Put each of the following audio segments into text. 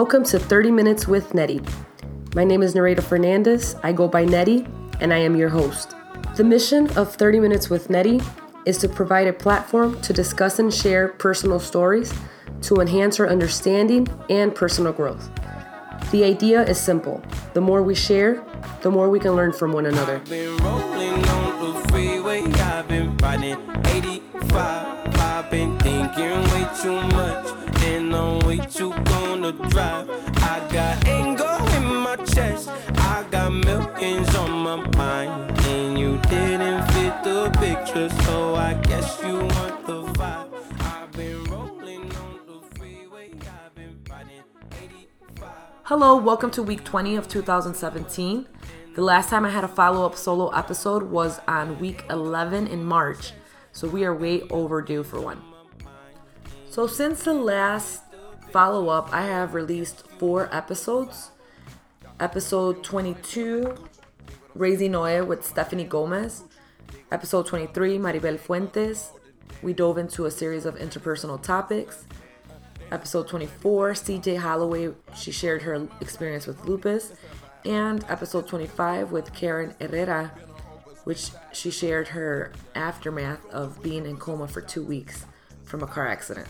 Welcome to 30 Minutes with Nettie. My name is Nareda Fernandez. I go by Nettie, and I am your host. The mission of 30 Minutes with Nettie is to provide a platform to discuss and share personal stories to enhance our understanding and personal growth. The idea is simple the more we share, the more we can learn from one another. I've been rolling on the freeway, I've been riding 85. I've been thinking way too much, and I'm way too gonna drive. I got anger in my chest, I got millions on my mind, and you didn't fit the picture, so I guess you want the vibe. I've been rolling on the freeway, I've been riding 85. Hello, welcome to week 20 of 2017. The last time I had a follow up solo episode was on week 11 in March, so we are way overdue for one. So, since the last follow up, I have released four episodes. Episode 22, Raising Noe with Stephanie Gomez. Episode 23, Maribel Fuentes. We dove into a series of interpersonal topics. Episode 24, CJ Holloway, she shared her experience with lupus. And episode 25 with Karen Herrera, which she shared her aftermath of being in coma for two weeks from a car accident.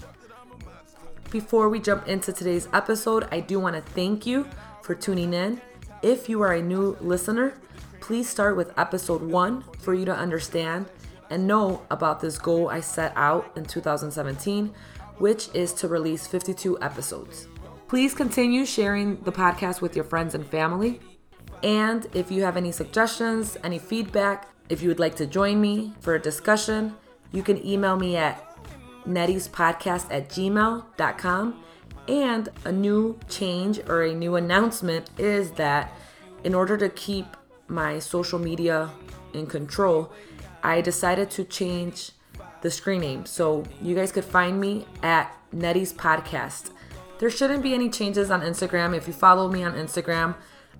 Before we jump into today's episode, I do want to thank you for tuning in. If you are a new listener, please start with episode one for you to understand and know about this goal I set out in 2017, which is to release 52 episodes. Please continue sharing the podcast with your friends and family. And if you have any suggestions, any feedback, if you would like to join me for a discussion, you can email me at nettiespodcast at gmail.com. And a new change or a new announcement is that in order to keep my social media in control, I decided to change the screen name. So you guys could find me at Nettie's Podcast. There shouldn't be any changes on Instagram. If you follow me on Instagram,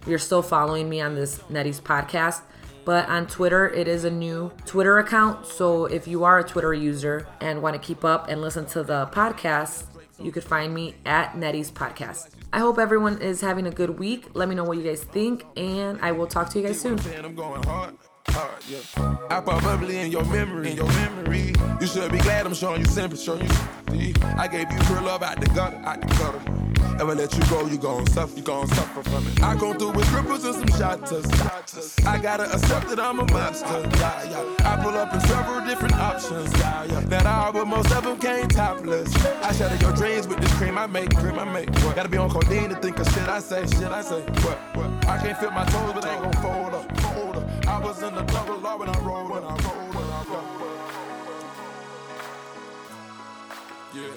you're still following me on this Nettie's Podcast. But on Twitter, it is a new Twitter account. So if you are a Twitter user and want to keep up and listen to the podcast, you could find me at Nettie's Podcast. I hope everyone is having a good week. Let me know what you guys think, and I will talk to you guys soon. Hard, yeah. I pop bubbly in your memory, in your memory. You should be glad I'm showing you sympathy, showing you sympathy. I gave you pure love out the gutter, out the gutter. Ever let you go, you gon' suffer, you gon' suffer from it. I come through with cripples and some shotters. I gotta accept that I'm a monster. Yeah, yeah. I pull up in several different options. Yeah, yeah. That are, but most of them came topless. I shatter your dreams with this cream I make, cream I make. What? Gotta be on codeine to think of shit I say, shit I say. What? What? I can't feel my toes, but they gon' fold up. I was in the when I rolled, when I rolled, when I rolled. Yeah.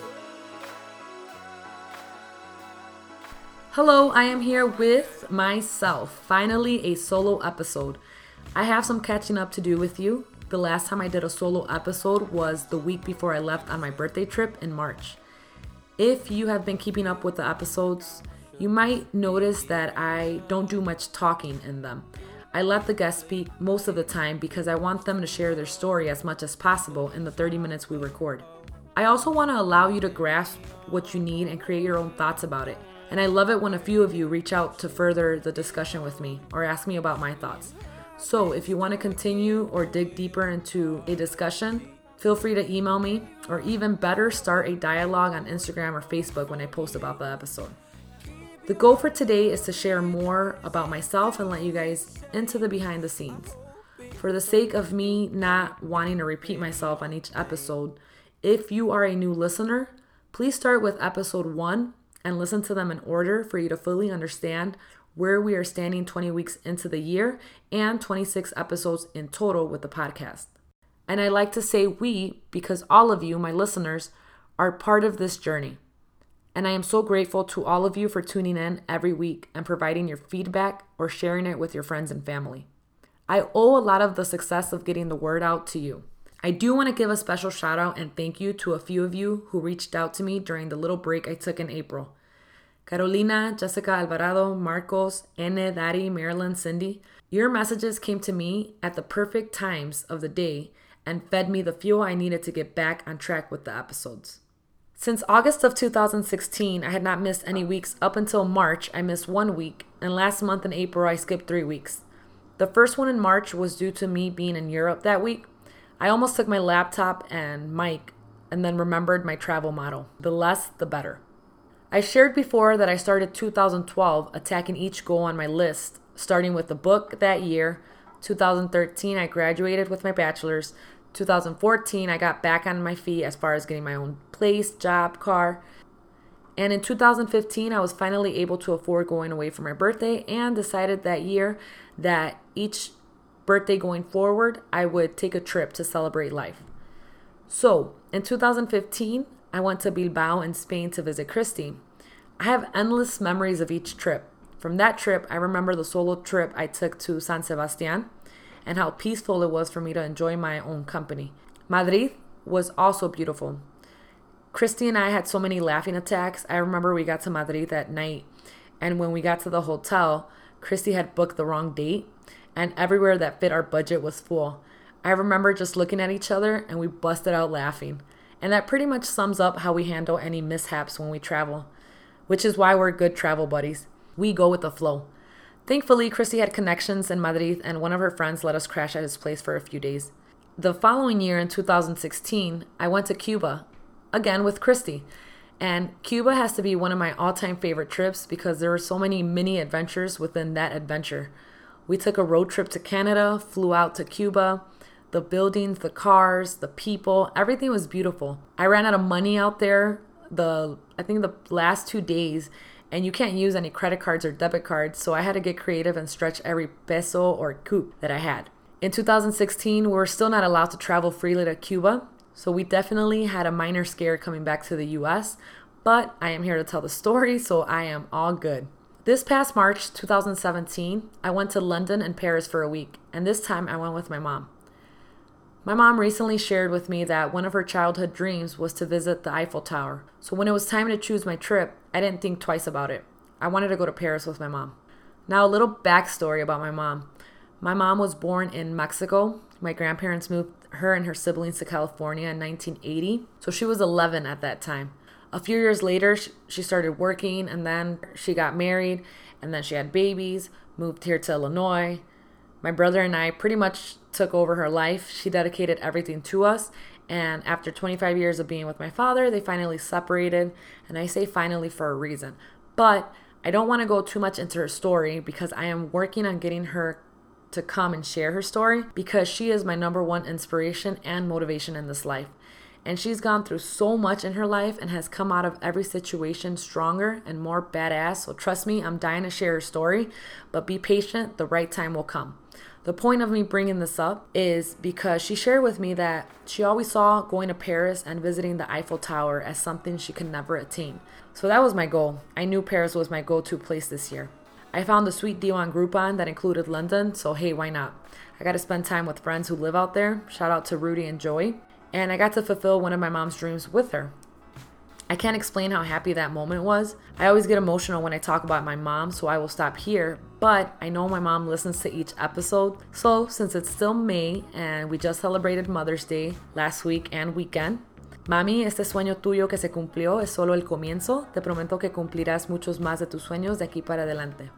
Hello, I am here with myself. Finally, a solo episode. I have some catching up to do with you. The last time I did a solo episode was the week before I left on my birthday trip in March. If you have been keeping up with the episodes, you might notice that I don't do much talking in them. I let the guests speak most of the time because I want them to share their story as much as possible in the 30 minutes we record. I also want to allow you to grasp what you need and create your own thoughts about it. And I love it when a few of you reach out to further the discussion with me or ask me about my thoughts. So, if you want to continue or dig deeper into a discussion, feel free to email me or even better, start a dialogue on Instagram or Facebook when I post about the episode. The goal for today is to share more about myself and let you guys into the behind the scenes. For the sake of me not wanting to repeat myself on each episode, if you are a new listener, please start with episode one and listen to them in order for you to fully understand where we are standing 20 weeks into the year and 26 episodes in total with the podcast. And I like to say we because all of you, my listeners, are part of this journey. And I am so grateful to all of you for tuning in every week and providing your feedback or sharing it with your friends and family. I owe a lot of the success of getting the word out to you. I do want to give a special shout out and thank you to a few of you who reached out to me during the little break I took in April. Carolina, Jessica Alvarado, Marcos, Ene, Dari, Marilyn, Cindy, your messages came to me at the perfect times of the day and fed me the fuel I needed to get back on track with the episodes. Since August of 2016, I had not missed any weeks up until March. I missed one week, and last month in April, I skipped three weeks. The first one in March was due to me being in Europe that week. I almost took my laptop and mic and then remembered my travel model the less, the better. I shared before that I started 2012 attacking each goal on my list, starting with the book that year. 2013, I graduated with my bachelor's. 2014, I got back on my feet as far as getting my own place, job, car. And in 2015, I was finally able to afford going away for my birthday and decided that year that each birthday going forward, I would take a trip to celebrate life. So in 2015, I went to Bilbao in Spain to visit Christy. I have endless memories of each trip. From that trip, I remember the solo trip I took to San Sebastian and how peaceful it was for me to enjoy my own company. Madrid was also beautiful. Christy and I had so many laughing attacks. I remember we got to Madrid that night, and when we got to the hotel, Christy had booked the wrong date, and everywhere that fit our budget was full. I remember just looking at each other and we busted out laughing. And that pretty much sums up how we handle any mishaps when we travel, which is why we're good travel buddies. We go with the flow. Thankfully, Christy had connections in Madrid, and one of her friends let us crash at his place for a few days. The following year, in 2016, I went to Cuba, again with Christy. And Cuba has to be one of my all time favorite trips because there were so many mini adventures within that adventure. We took a road trip to Canada, flew out to Cuba, the buildings, the cars, the people, everything was beautiful. I ran out of money out there the I think the last 2 days and you can't use any credit cards or debit cards, so I had to get creative and stretch every peso or coup that I had. In 2016, we were still not allowed to travel freely to Cuba, so we definitely had a minor scare coming back to the US, but I am here to tell the story, so I am all good. This past March 2017, I went to London and Paris for a week, and this time I went with my mom. My mom recently shared with me that one of her childhood dreams was to visit the Eiffel Tower. So when it was time to choose my trip, I didn't think twice about it. I wanted to go to Paris with my mom. Now, a little backstory about my mom. My mom was born in Mexico. My grandparents moved her and her siblings to California in 1980. So she was 11 at that time. A few years later, she started working and then she got married and then she had babies, moved here to Illinois, my brother and I pretty much took over her life. She dedicated everything to us. And after 25 years of being with my father, they finally separated. And I say finally for a reason. But I don't want to go too much into her story because I am working on getting her to come and share her story because she is my number one inspiration and motivation in this life. And she's gone through so much in her life and has come out of every situation stronger and more badass. So trust me, I'm dying to share her story, but be patient, the right time will come. The point of me bringing this up is because she shared with me that she always saw going to Paris and visiting the Eiffel Tower as something she could never attain. So that was my goal. I knew Paris was my go to place this year. I found a sweet deal on Groupon that included London, so hey, why not? I got to spend time with friends who live out there. Shout out to Rudy and Joy. And I got to fulfill one of my mom's dreams with her. I can't explain how happy that moment was. I always get emotional when I talk about my mom, so I will stop here. But I know my mom listens to each episode. So, since it's still May and we just celebrated Mother's Day last week and weekend, Mami, este sueño tuyo que se cumplió es solo el comienzo. Te prometo que cumplirás muchos más de tus sueños de aquí para adelante.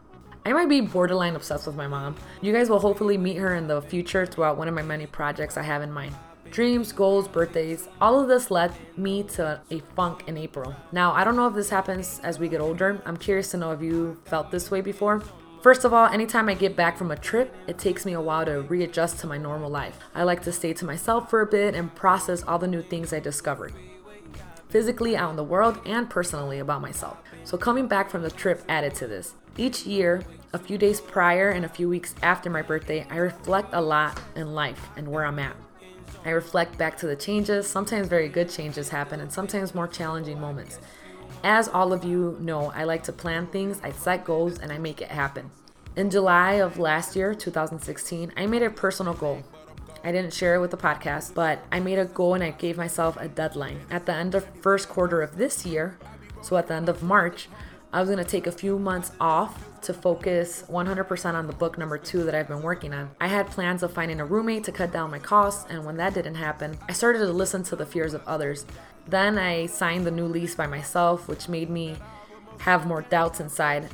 I might be borderline obsessed with my mom. You guys will hopefully meet her in the future throughout one of my many projects I have in mind. Dreams, goals, birthdays, all of this led me to a funk in April. Now, I don't know if this happens as we get older. I'm curious to know if you felt this way before. First of all, anytime I get back from a trip, it takes me a while to readjust to my normal life. I like to stay to myself for a bit and process all the new things I discovered physically out in the world and personally about myself. So, coming back from the trip added to this. Each year, a few days prior and a few weeks after my birthday, I reflect a lot in life and where I'm at. I reflect back to the changes. Sometimes very good changes happen, and sometimes more challenging moments. As all of you know, I like to plan things, I set goals, and I make it happen. In July of last year, 2016, I made a personal goal. I didn't share it with the podcast, but I made a goal and I gave myself a deadline. At the end of first quarter of this year, so at the end of March, I was to take a few months off to focus 100% on the book number two that I've been working on. I had plans of finding a roommate to cut down my costs, and when that didn't happen, I started to listen to the fears of others. Then I signed the new lease by myself, which made me have more doubts inside.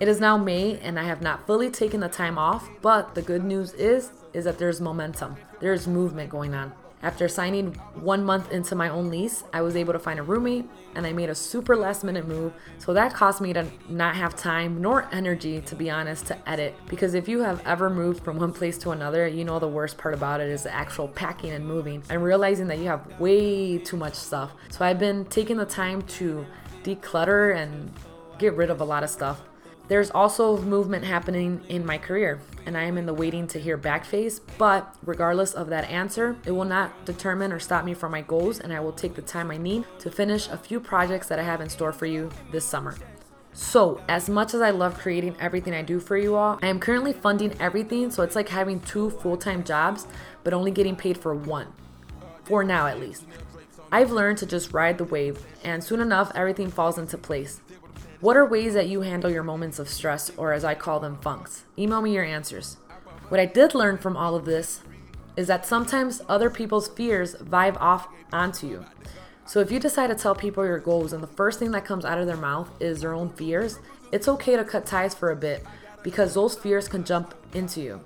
It is now May and I have not fully taken the time off, but the good news is is that there's momentum. There's movement going on. After signing one month into my own lease, I was able to find a roommate and I made a super last minute move. So that cost me to not have time nor energy, to be honest, to edit. Because if you have ever moved from one place to another, you know the worst part about it is the actual packing and moving and realizing that you have way too much stuff. So I've been taking the time to declutter and get rid of a lot of stuff. There's also movement happening in my career, and I am in the waiting to hear back phase. But regardless of that answer, it will not determine or stop me from my goals, and I will take the time I need to finish a few projects that I have in store for you this summer. So, as much as I love creating everything I do for you all, I am currently funding everything, so it's like having two full time jobs, but only getting paid for one. For now, at least. I've learned to just ride the wave, and soon enough, everything falls into place. What are ways that you handle your moments of stress, or as I call them, funks? Email me your answers. What I did learn from all of this is that sometimes other people's fears vibe off onto you. So if you decide to tell people your goals and the first thing that comes out of their mouth is their own fears, it's okay to cut ties for a bit because those fears can jump into you.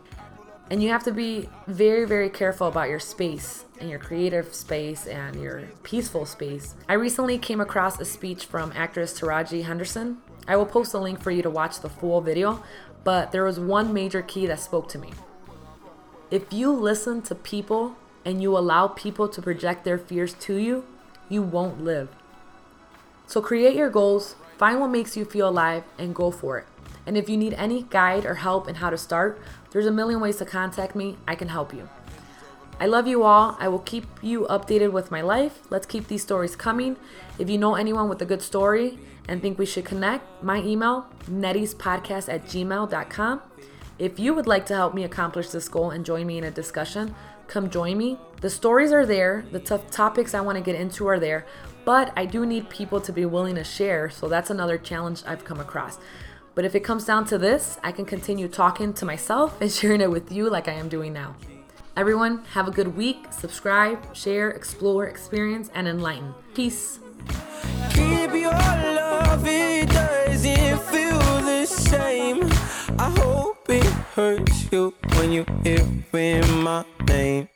And you have to be very, very careful about your space and your creative space and your peaceful space. I recently came across a speech from actress Taraji Henderson. I will post a link for you to watch the full video, but there was one major key that spoke to me. If you listen to people and you allow people to project their fears to you, you won't live. So create your goals, find what makes you feel alive, and go for it. And if you need any guide or help in how to start, there's a million ways to contact me. I can help you. I love you all. I will keep you updated with my life. Let's keep these stories coming. If you know anyone with a good story and think we should connect, my email, nettiespodcast at gmail.com. If you would like to help me accomplish this goal and join me in a discussion, come join me. The stories are there, the tough topics I want to get into are there, but I do need people to be willing to share, so that's another challenge I've come across. But if it comes down to this, I can continue talking to myself and sharing it with you like I am doing now. Everyone, have a good week. Subscribe, share, explore, experience, and enlighten. Peace. Keep your love, it doesn't feel the same. I hope it hurts you when you hear my name.